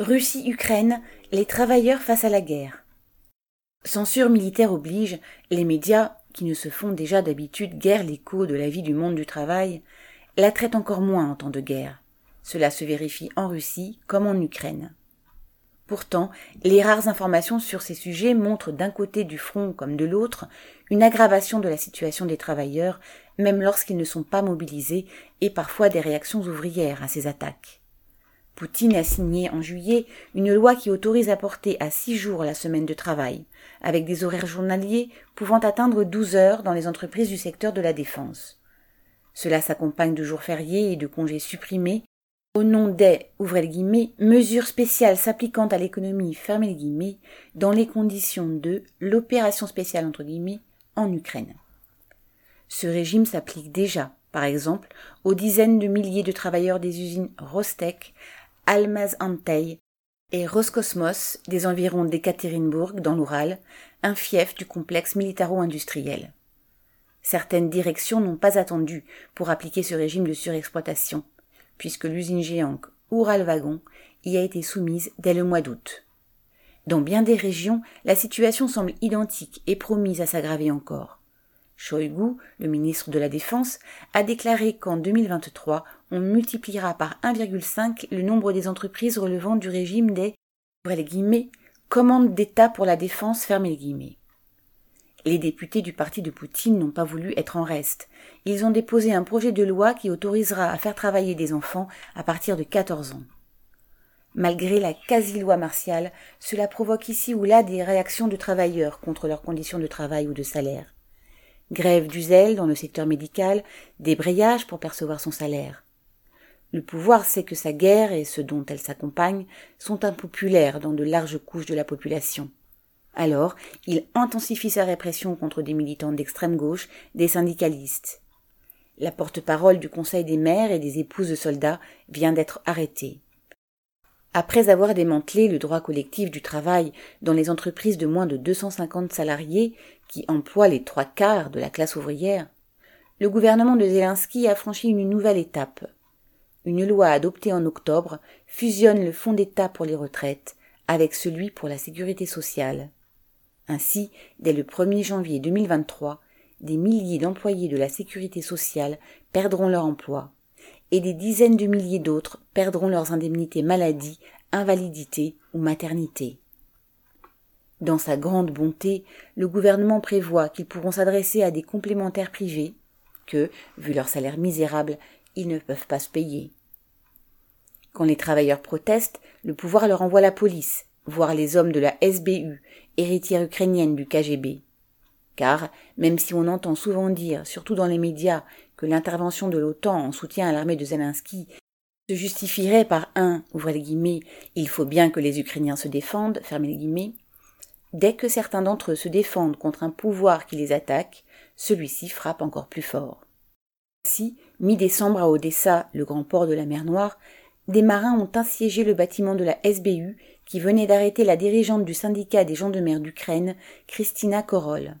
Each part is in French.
Russie-Ukraine, les travailleurs face à la guerre. Censure militaire oblige, les médias, qui ne se font déjà d'habitude guère l'écho de la vie du monde du travail, la traitent encore moins en temps de guerre. Cela se vérifie en Russie comme en Ukraine. Pourtant, les rares informations sur ces sujets montrent d'un côté du front comme de l'autre une aggravation de la situation des travailleurs, même lorsqu'ils ne sont pas mobilisés, et parfois des réactions ouvrières à ces attaques. Poutine a signé en juillet une loi qui autorise à porter à six jours la semaine de travail, avec des horaires journaliers pouvant atteindre douze heures dans les entreprises du secteur de la défense. Cela s'accompagne de jours fériés et de congés supprimés au nom des mesures spéciales s'appliquant à l'économie dans les conditions de l'opération spéciale en Ukraine. Ce régime s'applique déjà, par exemple, aux dizaines de milliers de travailleurs des usines Rostec Almaz Antey et Roscosmos des environs d'Ekaterinbourg dans l'Oural, un fief du complexe militaro-industriel. Certaines directions n'ont pas attendu pour appliquer ce régime de surexploitation, puisque l'usine géante Oural-Wagon y a été soumise dès le mois d'août. Dans bien des régions, la situation semble identique et promise à s'aggraver encore. Shoigu, le ministre de la Défense, a déclaré qu'en 2023, on multipliera par 1,5 le nombre des entreprises relevant du régime des commandes d'État pour la défense les guillemets. Les députés du parti de Poutine n'ont pas voulu être en reste. Ils ont déposé un projet de loi qui autorisera à faire travailler des enfants à partir de 14 ans. Malgré la quasi-loi martiale, cela provoque ici ou là des réactions de travailleurs contre leurs conditions de travail ou de salaire grève du zèle dans le secteur médical, débrayage pour percevoir son salaire. Le pouvoir sait que sa guerre et ce dont elle s'accompagne sont impopulaires dans de larges couches de la population. Alors, il intensifie sa répression contre des militants d'extrême gauche, des syndicalistes. La porte-parole du Conseil des maires et des épouses de soldats vient d'être arrêtée. Après avoir démantelé le droit collectif du travail dans les entreprises de moins de 250 salariés qui emploient les trois quarts de la classe ouvrière, le gouvernement de Zelensky a franchi une nouvelle étape. Une loi adoptée en octobre fusionne le fonds d'État pour les retraites avec celui pour la sécurité sociale. Ainsi, dès le 1er janvier 2023, des milliers d'employés de la sécurité sociale perdront leur emploi et des dizaines de milliers d'autres perdront leurs indemnités maladie, invalidité ou maternité. Dans sa grande bonté, le gouvernement prévoit qu'ils pourront s'adresser à des complémentaires privés que, vu leur salaire misérable, ils ne peuvent pas se payer. Quand les travailleurs protestent, le pouvoir leur envoie la police, voire les hommes de la SBU, héritière ukrainienne du KGB. Car, même si on entend souvent dire, surtout dans les médias, que l'intervention de l'OTAN en soutien à l'armée de Zelensky se justifierait par un, ouvrez les guillemets, il faut bien que les Ukrainiens se défendent, fermez les guillemets, dès que certains d'entre eux se défendent contre un pouvoir qui les attaque, celui-ci frappe encore plus fort. Ainsi, mi-décembre à Odessa, le grand port de la mer Noire, des marins ont assiégé le bâtiment de la SBU qui venait d'arrêter la dirigeante du syndicat des gens de mer d'Ukraine, Christina Korol.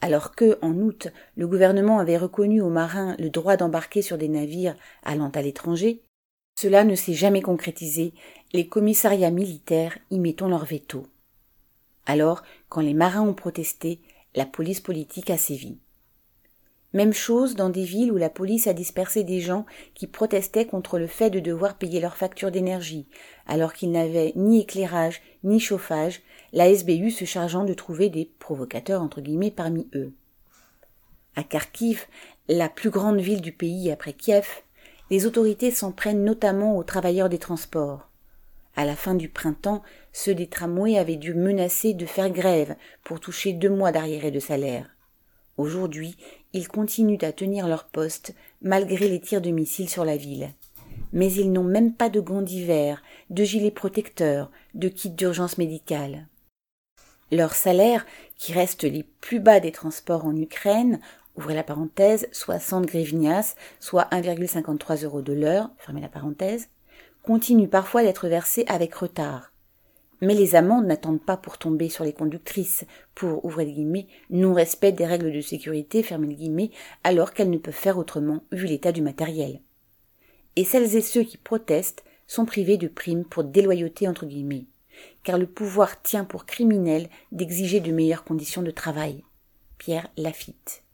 Alors que, en août, le gouvernement avait reconnu aux marins le droit d'embarquer sur des navires allant à l'étranger, cela ne s'est jamais concrétisé, les commissariats militaires y mettant leur veto. Alors, quand les marins ont protesté, la police politique a sévi. Même chose dans des villes où la police a dispersé des gens qui protestaient contre le fait de devoir payer leurs factures d'énergie, alors qu'ils n'avaient ni éclairage ni chauffage, la SBU se chargeant de trouver des provocateurs entre guillemets parmi eux. À Kharkiv, la plus grande ville du pays après Kiev, les autorités s'en prennent notamment aux travailleurs des transports. À la fin du printemps, ceux des tramways avaient dû menacer de faire grève pour toucher deux mois d'arriérés de salaire. Aujourd'hui, ils continuent à tenir leur poste malgré les tirs de missiles sur la ville. Mais ils n'ont même pas de gants d'hiver, de gilets protecteurs, de kits d'urgence médicale. Leurs salaires, qui restent les plus bas des transports en Ukraine, ouvrez la parenthèse, 60 grivnias, soit 1,53 euros de l'heure, fermez la parenthèse, continuent parfois d'être versés avec retard. Mais les amendes n'attendent pas pour tomber sur les conductrices, pour, ouvrir les guillemets, non-respect des règles de sécurité, fermer guillemets, alors qu'elles ne peuvent faire autrement, vu l'état du matériel. Et celles et ceux qui protestent sont privés de primes pour déloyauté entre guillemets, car le pouvoir tient pour criminel d'exiger de meilleures conditions de travail. Pierre Lafitte.